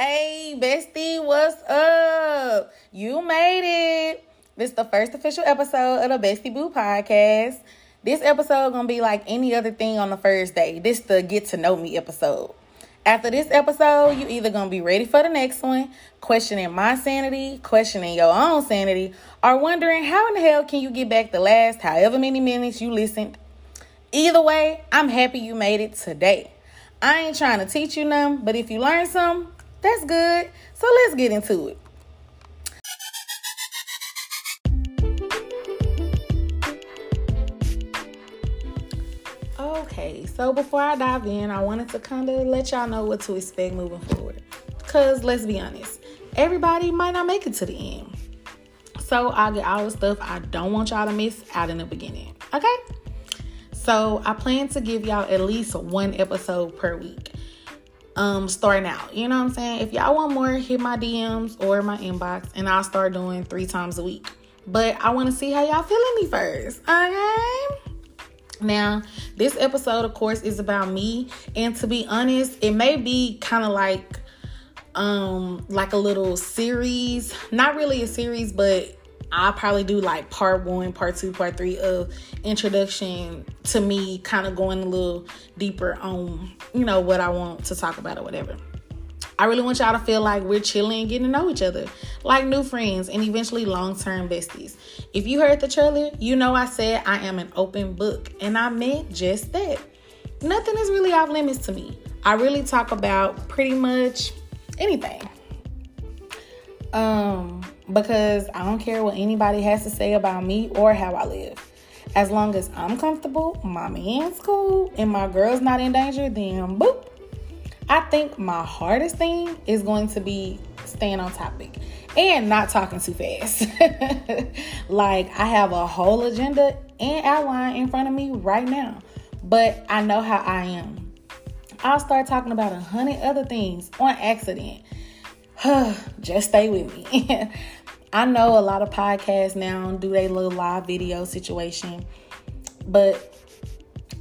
Hey, bestie, what's up? You made it. This is the first official episode of the Bestie Boo podcast. This episode gonna be like any other thing on the first day. This the get to know me episode. After this episode, you either gonna be ready for the next one, questioning my sanity, questioning your own sanity, or wondering how in the hell can you get back the last however many minutes you listened. Either way, I'm happy you made it today. I ain't trying to teach you none, but if you learn some, that's good. So let's get into it. Okay, so before I dive in, I wanted to kind of let y'all know what to expect moving forward. Because let's be honest, everybody might not make it to the end. So I'll get all the stuff I don't want y'all to miss out in the beginning. Okay? So I plan to give y'all at least one episode per week um starting out. You know what I'm saying? If y'all want more, hit my DMs or my inbox and I'll start doing three times a week. But I want to see how y'all feeling me first. Okay. Now, this episode, of course, is about me. And to be honest, it may be kind of like um like a little series. Not really a series, but I'll probably do like part one, part two, part three of introduction to me, kind of going a little deeper on, you know, what I want to talk about or whatever. I really want y'all to feel like we're chilling getting to know each other, like new friends and eventually long term besties. If you heard the trailer, you know I said I am an open book, and I meant just that. Nothing is really off limits to me. I really talk about pretty much anything. Um, because I don't care what anybody has to say about me or how I live. As long as I'm comfortable, my man's cool, and my girl's not in danger, then boop. I think my hardest thing is going to be staying on topic and not talking too fast. like, I have a whole agenda and outline in front of me right now, but I know how I am. I'll start talking about a hundred other things on accident. Just stay with me. I know a lot of podcasts now do a little live video situation, but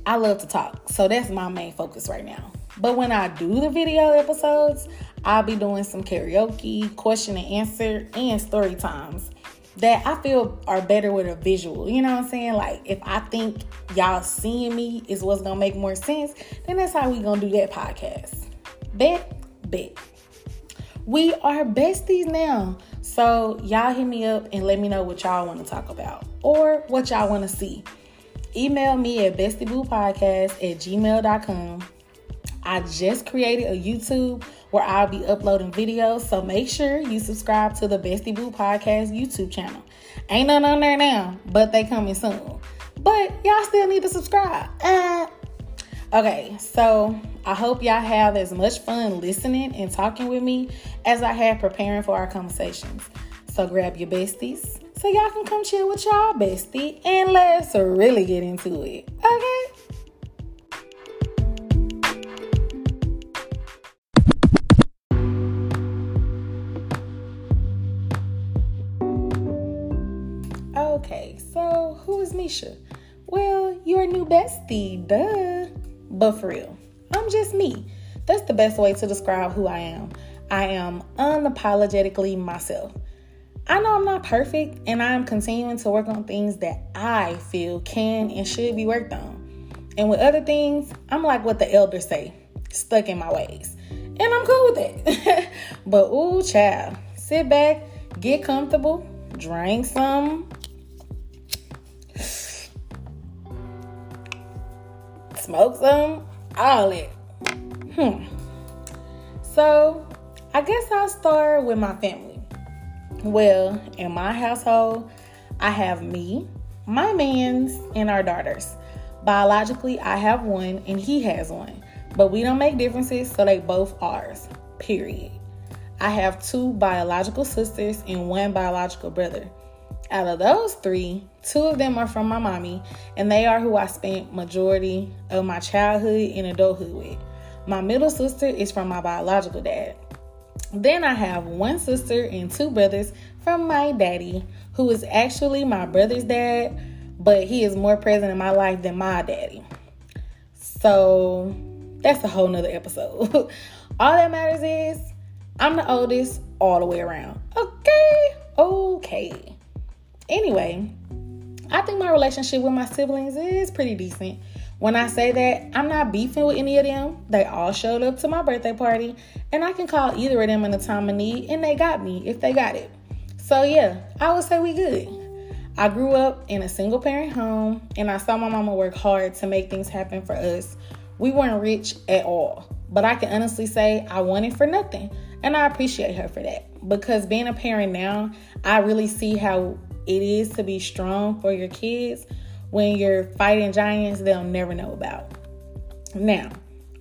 I love to talk. So that's my main focus right now. But when I do the video episodes, I'll be doing some karaoke, question and answer, and story times that I feel are better with a visual. You know what I'm saying? Like if I think y'all seeing me is what's gonna make more sense, then that's how we gonna do that podcast. Bet, bet. We are besties now. So y'all hit me up and let me know what y'all want to talk about or what y'all want to see. Email me at bestieboopodcast at gmail.com. I just created a YouTube where I'll be uploading videos, so make sure you subscribe to the Bestie Boo Podcast YouTube channel. Ain't none on there now, but they coming soon. But y'all still need to subscribe. Uh, okay, so I hope y'all have as much fun listening and talking with me as I have preparing for our conversations. So grab your besties so y'all can come chill with y'all bestie and let's really get into it. Okay? Okay, so who is Mesha? Well, your new bestie, duh. But for real, I'm just me. That's the best way to describe who I am. I am unapologetically myself. I know I'm not perfect, and I am continuing to work on things that I feel can and should be worked on. And with other things, I'm like what the elders say, stuck in my ways. And I'm cool with it. but ooh, child, sit back, get comfortable, drink some, smoke some, all it. Hmm. So, I guess I'll start with my family. Well, in my household, I have me, my mans, and our daughters. Biologically, I have one and he has one, but we don't make differences, so they both ours. Period. I have two biological sisters and one biological brother. Out of those three, two of them are from my mommy, and they are who I spent majority of my childhood and adulthood with. My middle sister is from my biological dad. Then I have one sister and two brothers from my daddy, who is actually my brother's dad, but he is more present in my life than my daddy. So that's a whole nother episode. All that matters is I'm the oldest all the way around. Okay, okay. Anyway, I think my relationship with my siblings is pretty decent. When I say that, I'm not beefing with any of them. They all showed up to my birthday party, and I can call either of them in a time of need, and they got me if they got it. So, yeah, I would say we good. I grew up in a single parent home, and I saw my mama work hard to make things happen for us. We weren't rich at all, but I can honestly say I wanted for nothing, and I appreciate her for that. Because being a parent now, I really see how it is to be strong for your kids when you're fighting giants they'll never know about. Now,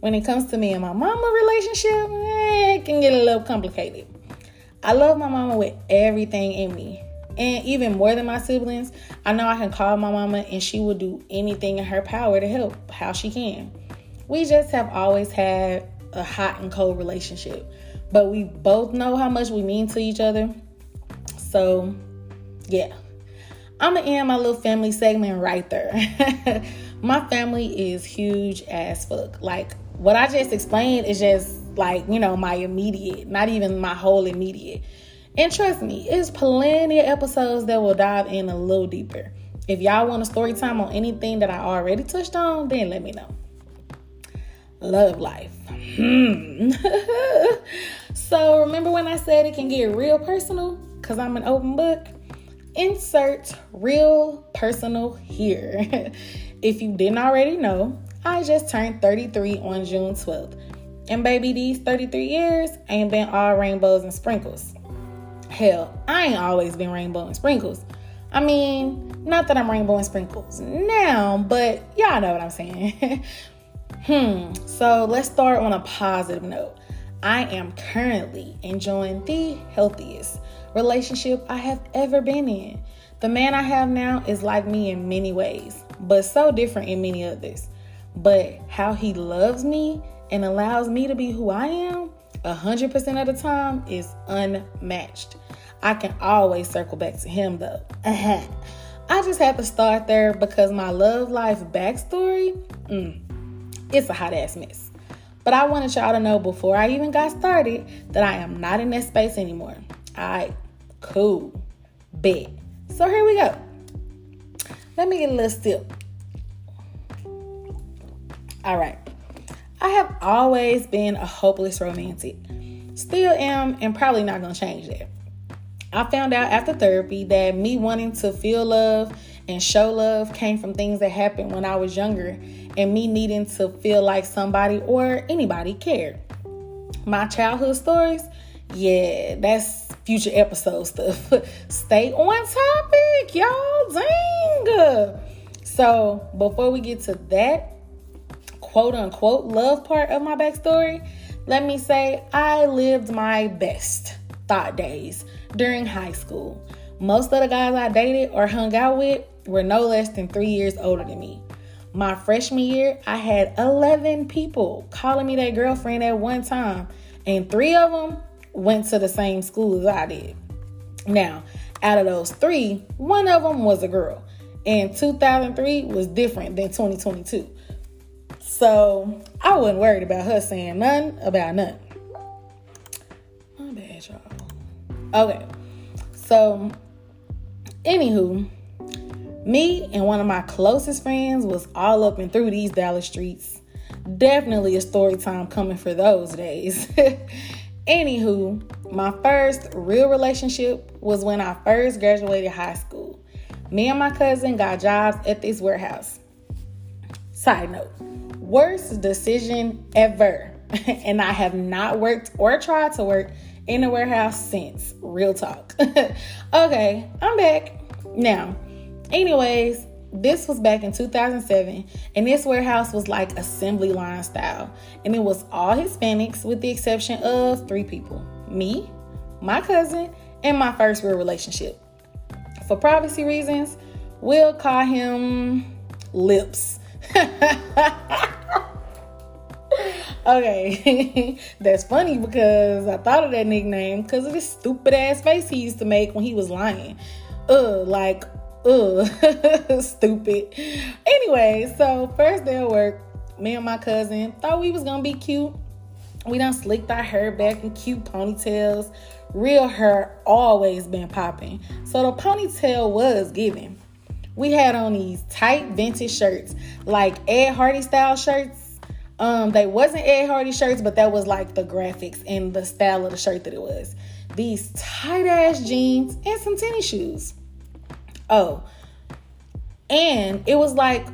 when it comes to me and my mama relationship, eh, it can get a little complicated. I love my mama with everything in me. And even more than my siblings, I know I can call my mama and she will do anything in her power to help how she can. We just have always had a hot and cold relationship, but we both know how much we mean to each other. So, yeah, I'm gonna end my little family segment right there. my family is huge as fuck. Like what I just explained is just like, you know, my immediate, not even my whole immediate. And trust me, it's plenty of episodes that will dive in a little deeper. If y'all want a story time on anything that I already touched on, then let me know. Love life. Hmm. so remember when I said it can get real personal? Because I'm an open book? Insert real personal here. if you didn't already know, I just turned 33 on June 12th. And baby, these 33 years ain't been all rainbows and sprinkles. Hell, I ain't always been rainbow and sprinkles. I mean, not that I'm rainbow and sprinkles now, but y'all know what I'm saying. hmm, so let's start on a positive note. I am currently enjoying the healthiest relationship I have ever been in. The man I have now is like me in many ways, but so different in many others. But how he loves me and allows me to be who I am 100% of the time is unmatched. I can always circle back to him though. I just had to start there because my love life backstory, mm, it's a hot ass mess. But I wanted y'all to know before I even got started that I am not in that space anymore. I Cool. Bet. So here we go. Let me get a little sip. All right. I have always been a hopeless romantic. Still am, and probably not to change that. I found out after therapy that me wanting to feel love and show love came from things that happened when I was younger and me needing to feel like somebody or anybody cared. My childhood stories, yeah, that's future episode stuff. Stay on topic, y'all. Dang. So, before we get to that quote unquote love part of my backstory, let me say I lived my best thought days during high school. Most of the guys I dated or hung out with were no less than three years older than me. My freshman year, I had 11 people calling me their girlfriend at one time, and three of them went to the same school as I did. Now, out of those three, one of them was a girl, and 2003 was different than 2022. So I wasn't worried about her saying nothing about nothing. My bad, y'all. Okay, so anywho, me and one of my closest friends was all up and through these Dallas streets. Definitely a story time coming for those days. Anywho, my first real relationship was when I first graduated high school. Me and my cousin got jobs at this warehouse. Side note, worst decision ever. and I have not worked or tried to work in a warehouse since. Real talk. okay, I'm back. Now, anyways, this was back in 2007, and this warehouse was like assembly line style, and it was all Hispanics with the exception of three people me, my cousin, and my first real relationship. For privacy reasons, we'll call him Lips. okay, that's funny because I thought of that nickname because of this stupid ass face he used to make when he was lying. Uh, like Ugh, stupid. Anyway, so first day of work, me and my cousin thought we was gonna be cute. We done slicked our hair back in cute ponytails. Real hair always been popping. So the ponytail was giving. We had on these tight vintage shirts, like Ed Hardy style shirts. Um, they wasn't Ed Hardy shirts, but that was like the graphics and the style of the shirt that it was. These tight ass jeans and some tennis shoes. Oh, and it was like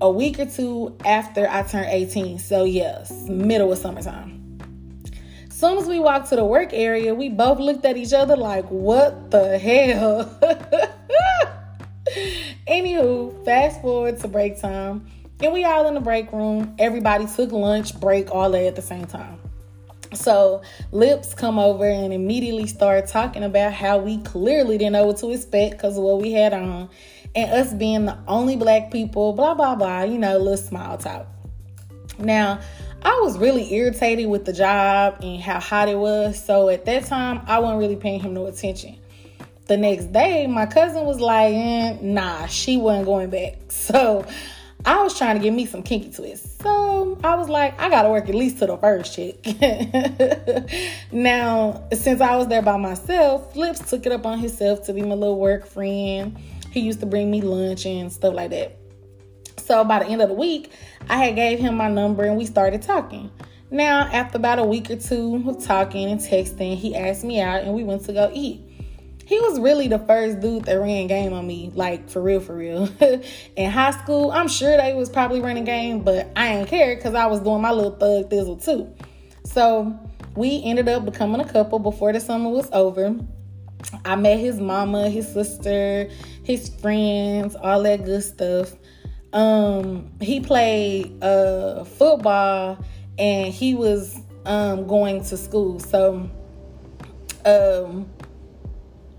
a week or two after I turned 18. So, yes, middle of summertime. Soon as we walked to the work area, we both looked at each other like, what the hell? Anywho, fast forward to break time, and we all in the break room. Everybody took lunch, break, all that at the same time. So Lips come over and immediately start talking about how we clearly didn't know what to expect because of what we had on, and us being the only black people, blah blah blah. You know, little small talk. Now, I was really irritated with the job and how hot it was. So at that time, I wasn't really paying him no attention. The next day, my cousin was like, eh, nah, she wasn't going back. So I was trying to give me some kinky twists. So I was like, I gotta work at least to the first check. now, since I was there by myself, Lips took it up on himself to be my little work friend. He used to bring me lunch and stuff like that. So by the end of the week, I had gave him my number and we started talking. Now, after about a week or two of talking and texting, he asked me out and we went to go eat. He was really the first dude that ran game on me, like for real, for real. In high school, I'm sure they was probably running game, but I ain't care because I was doing my little thug thizzle too. So we ended up becoming a couple before the summer was over. I met his mama, his sister, his friends, all that good stuff. Um, he played uh, football and he was um, going to school. So um,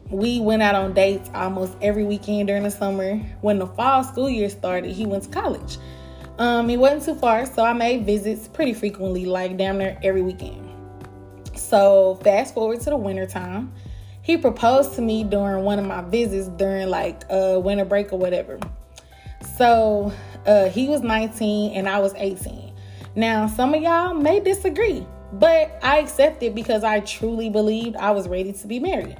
we went out on dates almost every weekend during the summer. When the fall school year started, he went to college. Um, it wasn't too far, so I made visits pretty frequently, like down there every weekend. So fast forward to the winter time. He proposed to me during one of my visits during like uh winter break or whatever. So uh, he was 19 and I was 18. Now, some of y'all may disagree, but I accepted because I truly believed I was ready to be married.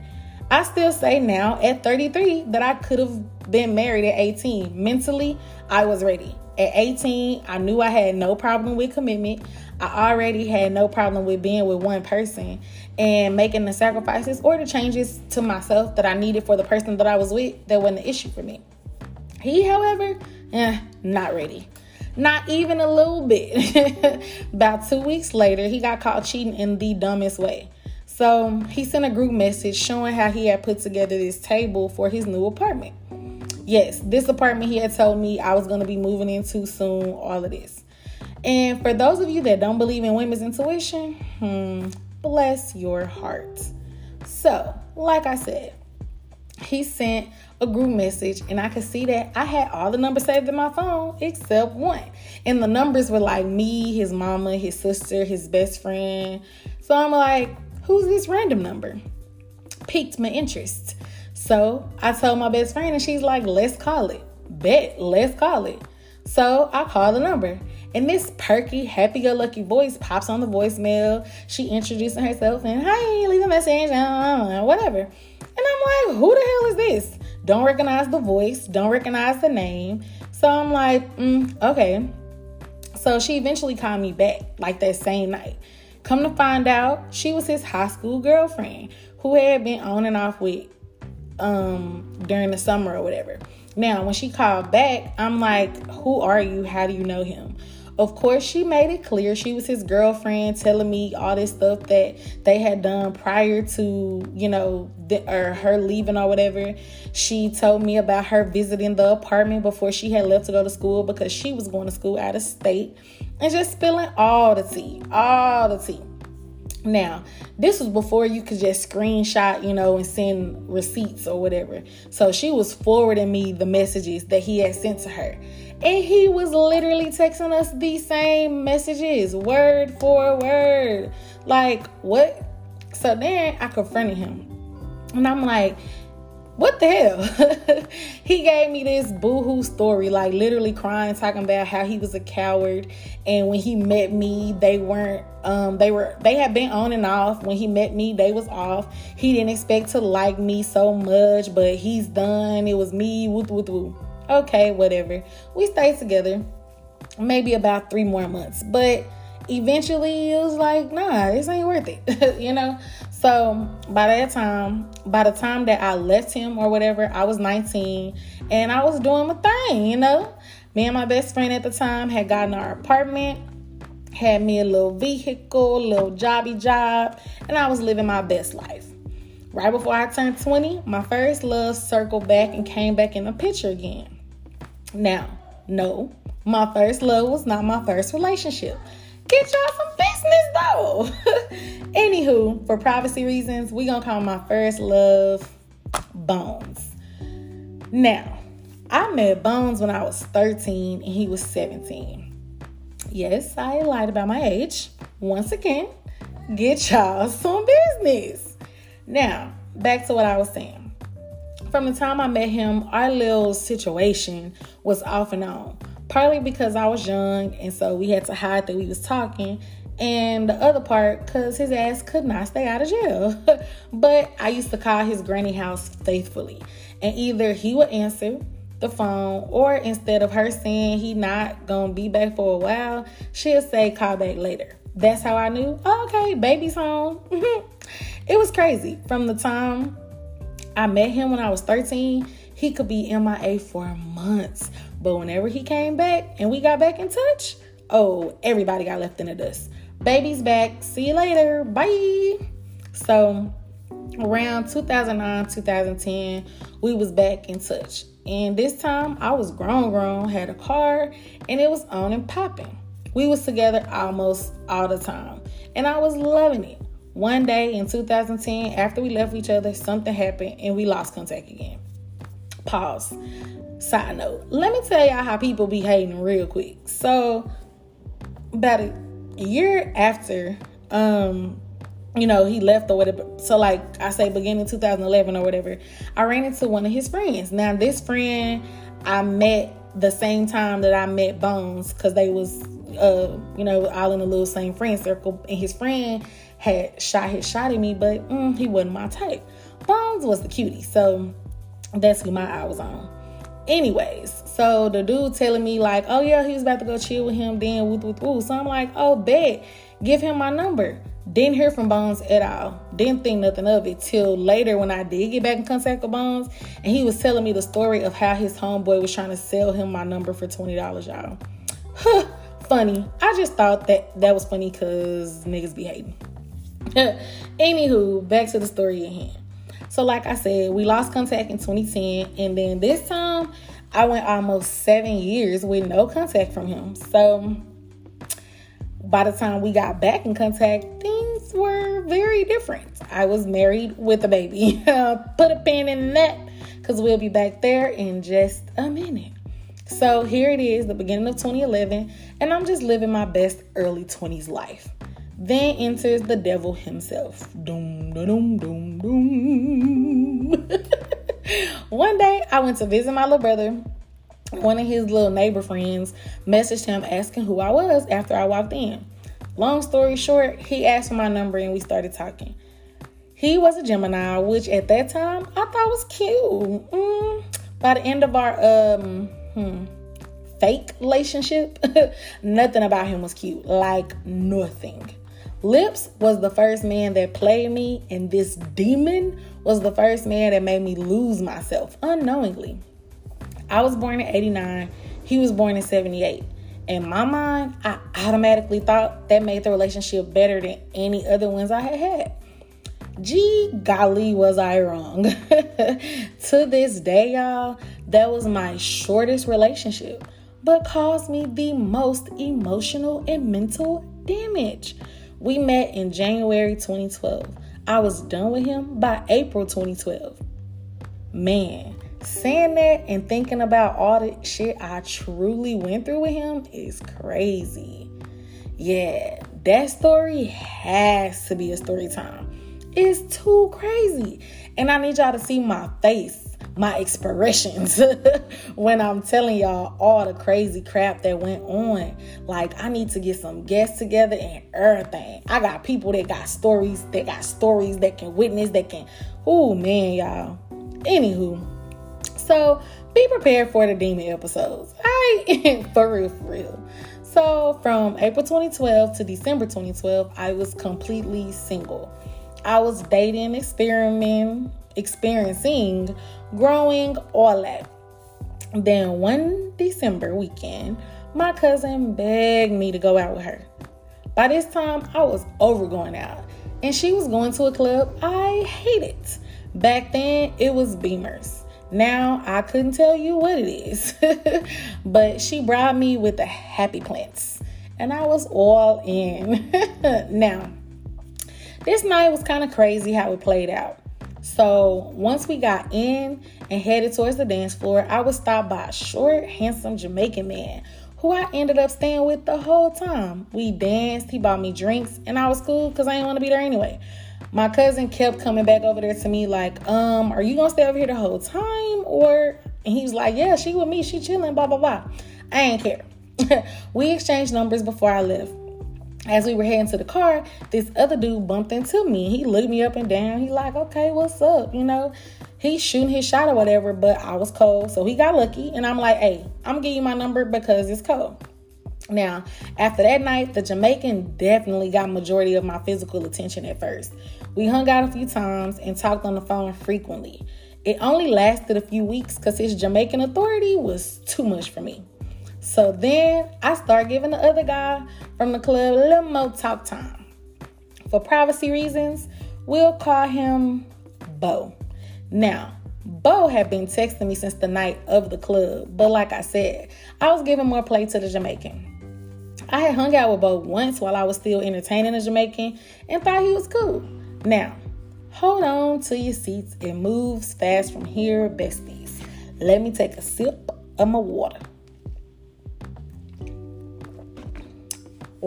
I still say now at 33 that I could have been married at 18. Mentally, I was ready. At 18, I knew I had no problem with commitment. I already had no problem with being with one person and making the sacrifices or the changes to myself that I needed for the person that I was with. That wasn't an issue for me. He, however, eh, not ready. Not even a little bit. About two weeks later, he got caught cheating in the dumbest way. So he sent a group message showing how he had put together this table for his new apartment. Yes, this apartment he had told me I was going to be moving into soon, all of this. And for those of you that don't believe in women's intuition, hmm, bless your heart. So, like I said, he sent a group message and I could see that I had all the numbers saved in my phone except one. And the numbers were like me, his mama, his sister, his best friend. So I'm like, who's this random number? Piqued my interest. So I told my best friend, and she's like, let's call it. Bet, let's call it. So I call the number. And this perky, happy go lucky voice pops on the voicemail. She introducing herself and, hey, leave a message, uh, whatever. And I'm like, who the hell is this? Don't recognize the voice, don't recognize the name. So I'm like, mm, okay. So she eventually called me back, like that same night. Come to find out, she was his high school girlfriend who had been on and off with um during the summer or whatever. Now, when she called back, I'm like, "Who are you? How do you know him?" Of course, she made it clear she was his girlfriend, telling me all this stuff that they had done prior to, you know, the, or her leaving or whatever. She told me about her visiting the apartment before she had left to go to school because she was going to school out of state and just spilling all the tea, all the tea. Now, this was before you could just screenshot, you know, and send receipts or whatever. So she was forwarding me the messages that he had sent to her. And he was literally texting us the same messages, word for word. Like, what? So then I confronted him. And I'm like, what the hell? he gave me this boohoo story, like literally crying, talking about how he was a coward. And when he met me, they weren't, um, they were, they had been on and off. When he met me, they was off. He didn't expect to like me so much, but he's done. It was me, woo, woo, woo. Okay, whatever. We stayed together maybe about three more months, but eventually it was like, nah, this ain't worth it, you know? So by that time, by the time that I left him or whatever, I was 19 and I was doing my thing, you know? Me and my best friend at the time had gotten our apartment, had me a little vehicle, a little jobby job, and I was living my best life. Right before I turned 20, my first love circled back and came back in the picture again. Now, no, my first love was not my first relationship. Get y'all some business though. Anywho, for privacy reasons, we gonna call my first love Bones. Now, I met Bones when I was 13 and he was 17. Yes, I lied about my age. Once again, get y'all some business. Now, back to what I was saying. From the time I met him, our little situation was off and on partly because I was young and so we had to hide that we was talking and the other part because his ass could not stay out of jail. but I used to call his granny house faithfully, and either he would answer the phone or instead of her saying he not gonna be back for a while, she'll say call back later. That's how I knew. Oh, okay, baby's home. it was crazy. From the time I met him when I was 13, he could be MIA for months but whenever he came back and we got back in touch, oh, everybody got left in the dust. Baby's back. See you later. Bye. So around 2009, 2010, we was back in touch. And this time I was grown, grown, had a car, and it was on and popping. We was together almost all the time, and I was loving it. One day in 2010, after we left each other, something happened and we lost contact again. Pause. Side note, let me tell y'all how people be hating real quick. So, about a year after, um, you know, he left or whatever. So, like I say, beginning 2011 or whatever, I ran into one of his friends. Now, this friend I met the same time that I met Bones because they was, uh, you know, all in the little same friend circle. And his friend had shot his shot at me, but mm, he wasn't my type. Bones was the cutie, so that's who my eye was on. Anyways, so the dude telling me like, oh yeah, he was about to go chill with him, then woo woo woo. So I'm like, oh bet, give him my number. Didn't hear from Bones at all. Didn't think nothing of it till later when I did get back in contact with Bones, and he was telling me the story of how his homeboy was trying to sell him my number for twenty dollars, y'all. Funny. I just thought that that was funny because niggas be hating. Anywho, back to the story at hand. So, like I said, we lost contact in 2010, and then this time I went almost seven years with no contact from him. So, by the time we got back in contact, things were very different. I was married with a baby. Put a pin in that because we'll be back there in just a minute. So, here it is, the beginning of 2011, and I'm just living my best early 20s life. Then enters the devil himself. Doom, doom, doom, doom. One day, I went to visit my little brother. One of his little neighbor friends messaged him asking who I was after I walked in. Long story short, he asked for my number and we started talking. He was a Gemini, which at that time I thought was cute. Mm. By the end of our um, hmm, fake relationship, nothing about him was cute. Like nothing. Lips was the first man that played me, and this demon was the first man that made me lose myself unknowingly. I was born in 89, he was born in 78. In my mind, I automatically thought that made the relationship better than any other ones I had had. Gee, golly, was I wrong. to this day, y'all, that was my shortest relationship, but caused me the most emotional and mental damage. We met in January 2012. I was done with him by April 2012. Man, saying that and thinking about all the shit I truly went through with him is crazy. Yeah, that story has to be a story time. It's too crazy. And I need y'all to see my face my expressions when I'm telling y'all all the crazy crap that went on. Like, I need to get some guests together and everything. I got people that got stories, that got stories that can witness, that can, oh man, y'all. Anywho, so be prepared for the demon episodes. I for real, for real. So from April 2012 to December 2012, I was completely single. I was dating, experimenting, experiencing, growing, all that. Then one December weekend, my cousin begged me to go out with her. By this time, I was over going out, and she was going to a club I hated. Back then, it was Beamers. Now, I couldn't tell you what it is, but she brought me with the happy plants, and I was all in. now, this night was kind of crazy how it played out. So once we got in and headed towards the dance floor, I was stopped by a short, handsome Jamaican man who I ended up staying with the whole time. We danced, he bought me drinks, and I was cool because I didn't want to be there anyway. My cousin kept coming back over there to me like, um, are you gonna stay over here the whole time? Or and he was like, Yeah, she with me, she chilling, blah blah blah. I ain't care. we exchanged numbers before I left as we were heading to the car, this other dude bumped into me. He looked me up and down. He like, okay, what's up? You know, he's shooting his shot or whatever, but I was cold. So he got lucky. And I'm like, hey, I'm gonna give you my number because it's cold. Now, after that night, the Jamaican definitely got majority of my physical attention at first. We hung out a few times and talked on the phone frequently. It only lasted a few weeks because his Jamaican authority was too much for me. So then I start giving the other guy from the club a little more talk time. For privacy reasons, we'll call him Bo. Now, Bo had been texting me since the night of the club, but like I said, I was giving more play to the Jamaican. I had hung out with Bo once while I was still entertaining the Jamaican and thought he was cool. Now, hold on to your seats. It moves fast from here, besties. Let me take a sip of my water.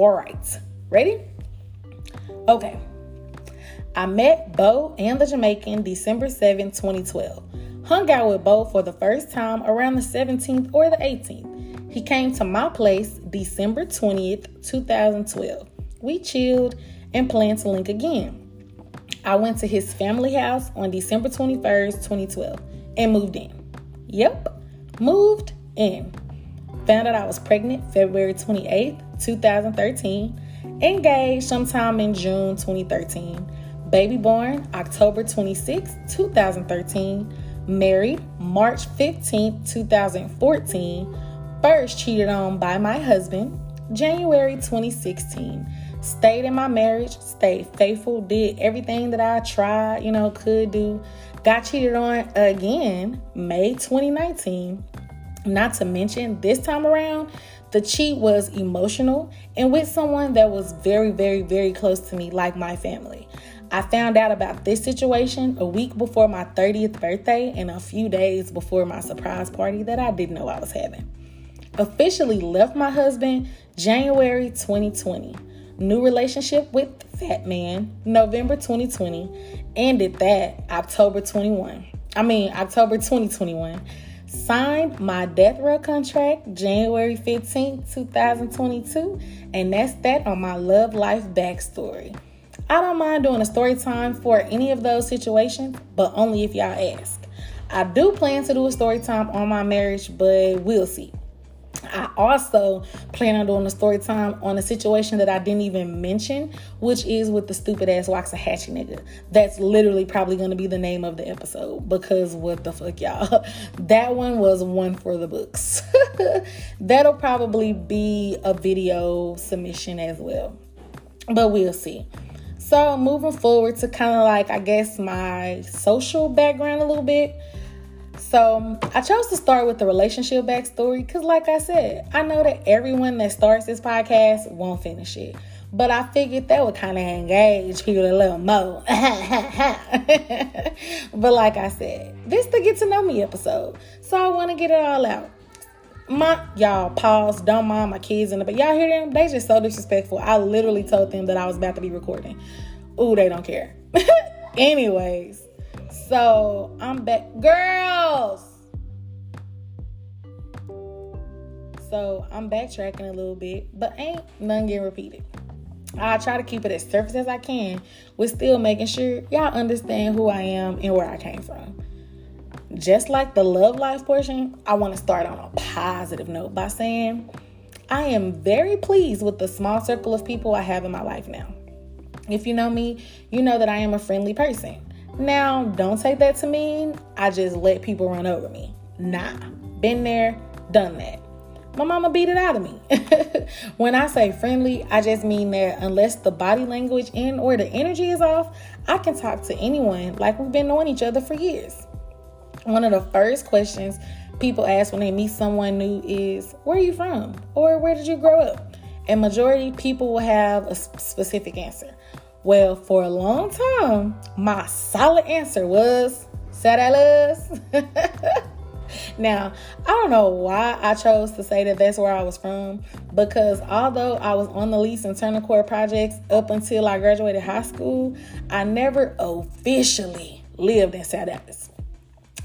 All right, ready? Okay. I met Bo and the Jamaican December 7, 2012. Hung out with Bo for the first time around the 17th or the 18th. He came to my place December 20th, 2012. We chilled and planned to link again. I went to his family house on December 21st, 2012 and moved in. Yep, moved in. Found out I was pregnant February 28th, 2013. Engaged sometime in June 2013. Baby born October 26, 2013. Married March 15, 2014. First cheated on by my husband January 2016. Stayed in my marriage, stayed faithful, did everything that I tried, you know, could do. Got cheated on again May 2019 not to mention, this time around, the cheat was emotional and with someone that was very, very, very close to me, like my family. I found out about this situation a week before my 30th birthday and a few days before my surprise party that I didn't know I was having. Officially left my husband January 2020. New relationship with Fat Man November 2020. Ended that October 21. I mean, October 2021 Signed my death row contract January 15, 2022, and that's that on my love life backstory. I don't mind doing a story time for any of those situations, but only if y'all ask. I do plan to do a story time on my marriage, but we'll see. I also plan on doing a story time on a situation that I didn't even mention, which is with the stupid ass Waxahachie nigga. That's literally probably going to be the name of the episode because what the fuck, y'all? That one was one for the books. That'll probably be a video submission as well, but we'll see. So, moving forward to kind of like, I guess, my social background a little bit. So um, I chose to start with the relationship backstory because, like I said, I know that everyone that starts this podcast won't finish it. But I figured that would kind of engage people a little more. but like I said, this the get to know me episode. So I want to get it all out. My y'all pause, don't mind my kids in the but y'all hear them? They just so disrespectful. I literally told them that I was about to be recording. Ooh, they don't care. Anyways, So I'm back. Girls! So I'm backtracking a little bit, but ain't none getting repeated. I try to keep it as surface as I can with still making sure y'all understand who I am and where I came from. Just like the love life portion, I want to start on a positive note by saying I am very pleased with the small circle of people I have in my life now. If you know me, you know that I am a friendly person. Now, don't take that to mean I just let people run over me. Nah, been there, done that. My mama beat it out of me. when I say friendly, I just mean that unless the body language and or the energy is off, I can talk to anyone like we've been knowing each other for years. One of the first questions people ask when they meet someone new is, Where are you from? or Where did you grow up? And majority people will have a specific answer. Well, for a long time, my solid answer was Saralas. now, I don't know why I chose to say that that's where I was from because although I was on the lease and Turner Court projects up until I graduated high school, I never officially lived in South Dallas.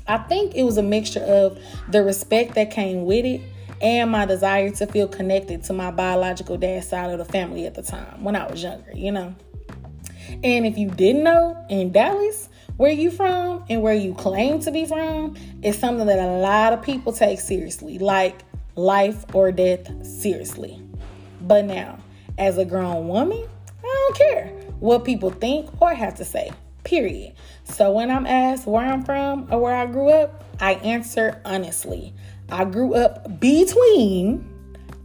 I think it was a mixture of the respect that came with it and my desire to feel connected to my biological dad side of the family at the time when I was younger, you know. And if you didn't know, in Dallas, where you from and where you claim to be from is something that a lot of people take seriously, like life or death seriously. But now, as a grown woman, I don't care what people think or have to say. Period. So when I'm asked where I'm from or where I grew up, I answer honestly. I grew up between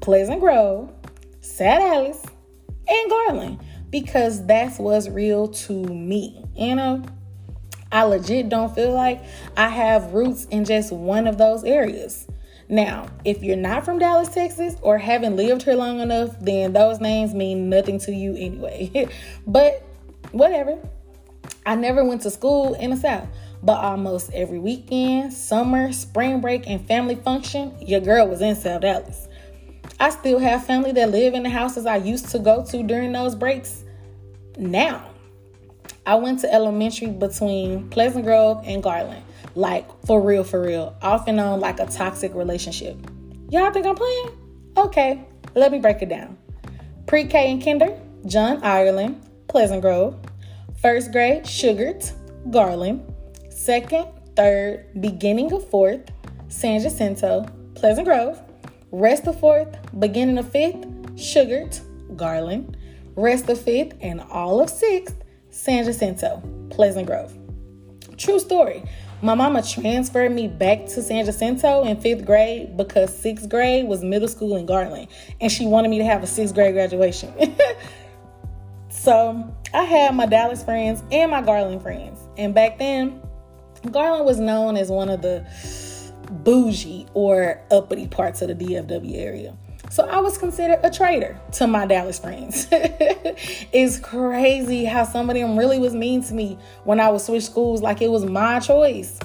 Pleasant Grove, Sad Dallas, and Garland because that's what's real to me. You know, I legit don't feel like I have roots in just one of those areas. Now, if you're not from Dallas, Texas, or haven't lived here long enough, then those names mean nothing to you anyway. but whatever. I never went to school in the South, but almost every weekend, summer, spring break, and family function, your girl was in South Dallas. I still have family that live in the houses I used to go to during those breaks now. I went to elementary between Pleasant Grove and Garland. Like, for real, for real. Off and on, like a toxic relationship. Y'all think I'm playing? Okay, let me break it down. Pre K and kinder, John Ireland, Pleasant Grove. First grade, Shugart, Garland. Second, third, beginning of fourth, San Jacinto, Pleasant Grove. Rest of fourth, beginning of fifth, Shugart, Garland. Rest of fifth and all of sixth, San Jacinto, Pleasant Grove. True story. My mama transferred me back to San Jacinto in fifth grade because sixth grade was middle school in Garland, and she wanted me to have a sixth grade graduation. so I had my Dallas friends and my Garland friends, and back then, Garland was known as one of the bougie or uppity parts of the DFW area. So I was considered a traitor to my Dallas friends. it's crazy how some of them really was mean to me when I would switch schools like it was my choice.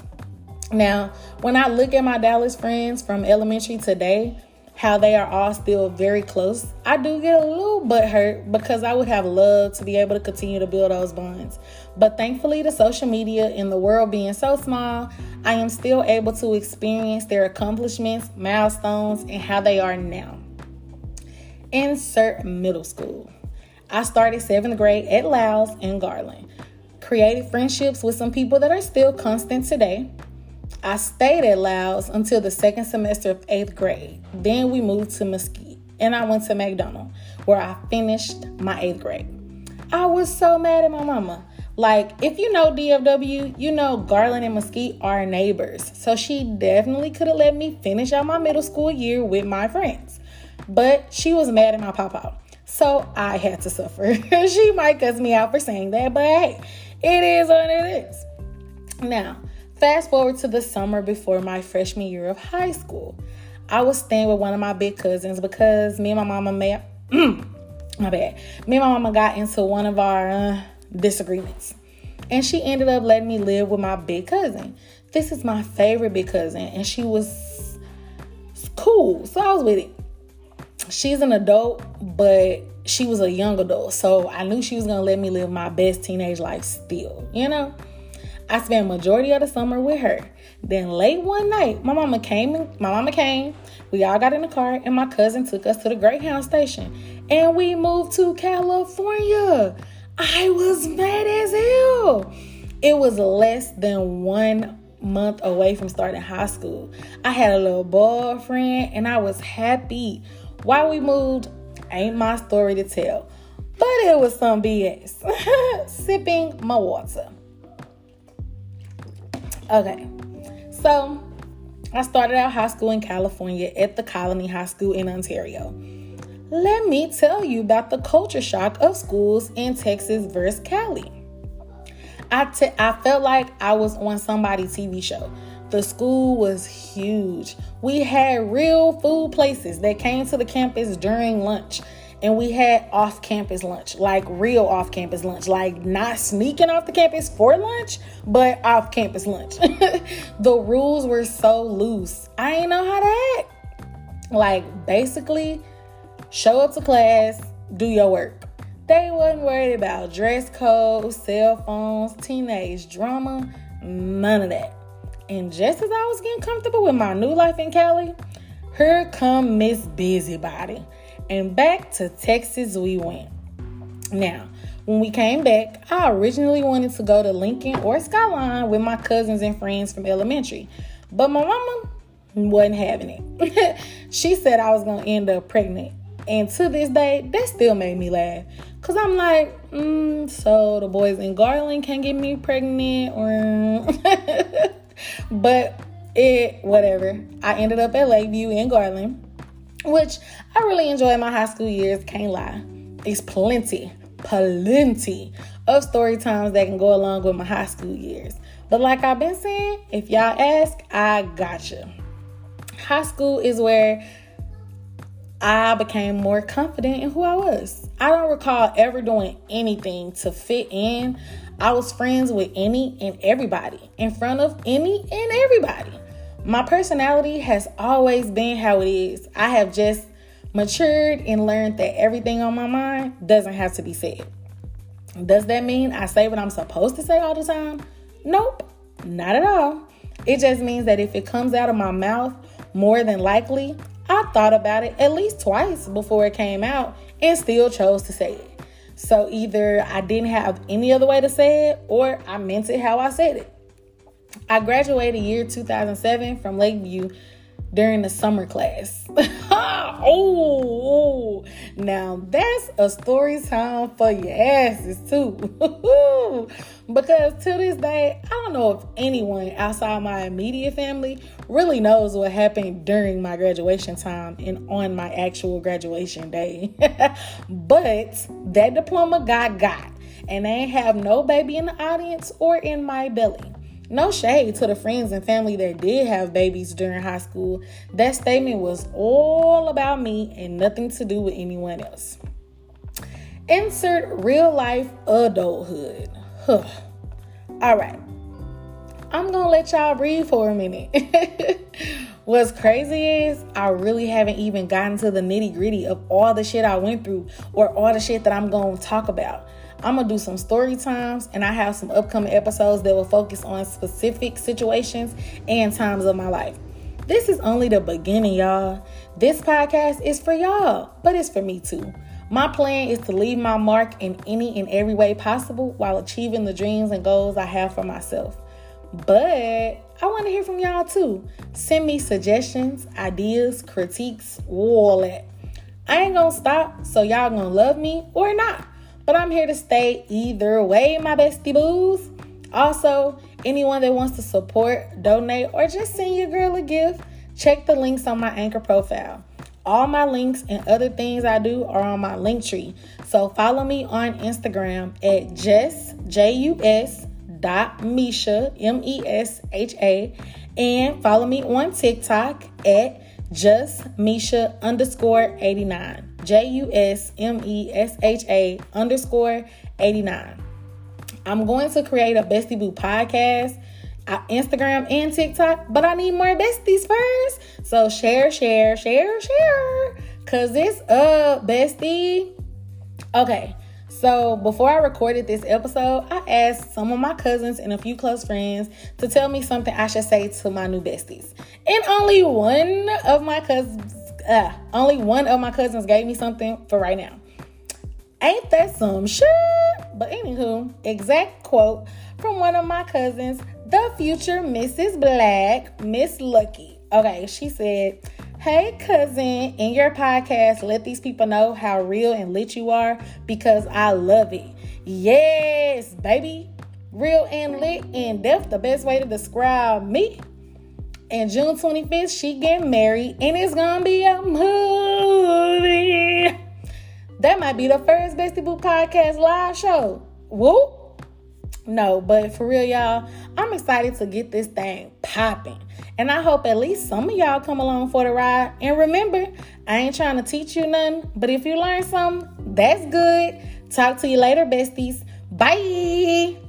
Now, when I look at my Dallas friends from elementary today, how they are all still very close, I do get a little butt hurt because I would have loved to be able to continue to build those bonds. But thankfully, the social media and the world being so small, I am still able to experience their accomplishments, milestones, and how they are now. Insert middle school. I started seventh grade at Lows in Garland. Created friendships with some people that are still constant today. I stayed at Loud's until the second semester of eighth grade. Then we moved to Mesquite and I went to McDonald where I finished my eighth grade. I was so mad at my mama. Like, if you know DFW, you know Garland and Mesquite are neighbors. So she definitely could have let me finish out my middle school year with my friends. But she was mad at my papa. So I had to suffer. she might cuss me out for saying that, but hey, it is what it is. Now, Fast forward to the summer before my freshman year of high school. I was staying with one of my big cousins because me and my mama met. my bad. Me and my mama got into one of our uh, disagreements. And she ended up letting me live with my big cousin. This is my favorite big cousin, and she was cool. So I was with it. She's an adult, but she was a young adult. So I knew she was gonna let me live my best teenage life still, you know? I spent majority of the summer with her. Then late one night, my mama came. My mama came. We all got in the car, and my cousin took us to the Greyhound station, and we moved to California. I was mad as hell. It was less than one month away from starting high school. I had a little boyfriend, and I was happy. Why we moved ain't my story to tell, but it was some BS. Sipping my water. Okay, so I started out high school in California at the Colony High School in Ontario. Let me tell you about the culture shock of schools in Texas versus Cali. I I felt like I was on somebody's TV show. The school was huge. We had real food places that came to the campus during lunch and we had off campus lunch, like real off campus lunch, like not sneaking off the campus for lunch, but off campus lunch. the rules were so loose. I ain't know how to act. Like basically, show up to class, do your work. They wasn't worried about dress code, cell phones, teenage drama, none of that. And just as I was getting comfortable with my new life in Cali, here come Miss Busybody and back to Texas we went. Now, when we came back, I originally wanted to go to Lincoln or Skyline with my cousins and friends from elementary, but my mama wasn't having it. she said I was going to end up pregnant. And to this day, that still made me laugh. Cause I'm like, mm, so the boys in Garland can get me pregnant or but it whatever. I ended up at Lakeview in Garland which I really enjoyed my high school years, can't lie. It's plenty, plenty of story times that can go along with my high school years. But like I've been saying, if y'all ask, I gotcha. High school is where I became more confident in who I was. I don't recall ever doing anything to fit in. I was friends with any and everybody in front of any and everybody. My personality has always been how it is. I have just matured and learned that everything on my mind doesn't have to be said. Does that mean I say what I'm supposed to say all the time? Nope, not at all. It just means that if it comes out of my mouth, more than likely, I thought about it at least twice before it came out and still chose to say it. So either I didn't have any other way to say it or I meant it how I said it. I graduated year 2007 from Lakeview during the summer class. oh, now that's a story time for your asses too. because to this day, I don't know if anyone outside my immediate family really knows what happened during my graduation time and on my actual graduation day. but that diploma got got, and I ain't have no baby in the audience or in my belly. No shade to the friends and family that did have babies during high school. That statement was all about me and nothing to do with anyone else. Insert real life adulthood. Huh. All right. I'm going to let y'all breathe for a minute. What's crazy is I really haven't even gotten to the nitty gritty of all the shit I went through or all the shit that I'm going to talk about. I'm gonna do some story times and I have some upcoming episodes that will focus on specific situations and times of my life. This is only the beginning, y'all. This podcast is for y'all, but it's for me too. My plan is to leave my mark in any and every way possible while achieving the dreams and goals I have for myself. But I want to hear from y'all too. Send me suggestions, ideas, critiques, all that. I ain't gonna stop, so y'all gonna love me or not. But I'm here to stay either way, my bestie boos. Also, anyone that wants to support, donate, or just send your girl a gift, check the links on my anchor profile. All my links and other things I do are on my link tree. So follow me on Instagram at Jus J U S dot Mesha M E S H A and follow me on TikTok at just Mesha underscore 89. J U S M E S H A underscore 89. I'm going to create a Bestie Boo podcast, uh, Instagram and TikTok, but I need more besties first. So share, share, share, share, cause it's a bestie. Okay, So, before I recorded this episode, I asked some of my cousins and a few close friends to tell me something I should say to my new besties. And only one of my cousins, uh, only one of my cousins gave me something for right now. Ain't that some shit? But anywho, exact quote from one of my cousins, the future Mrs. Black, Miss Lucky. Okay, she said, Hey, cousin, in your podcast, let these people know how real and lit you are because I love it. Yes, baby. Real and lit and deaf, the best way to describe me. And June 25th, she getting married, and it's gonna be a movie. That might be the first Bestie Boo podcast live show. Whoop. No, but for real, y'all, I'm excited to get this thing popping. And I hope at least some of y'all come along for the ride. And remember, I ain't trying to teach you nothing, but if you learn something, that's good. Talk to you later, besties. Bye.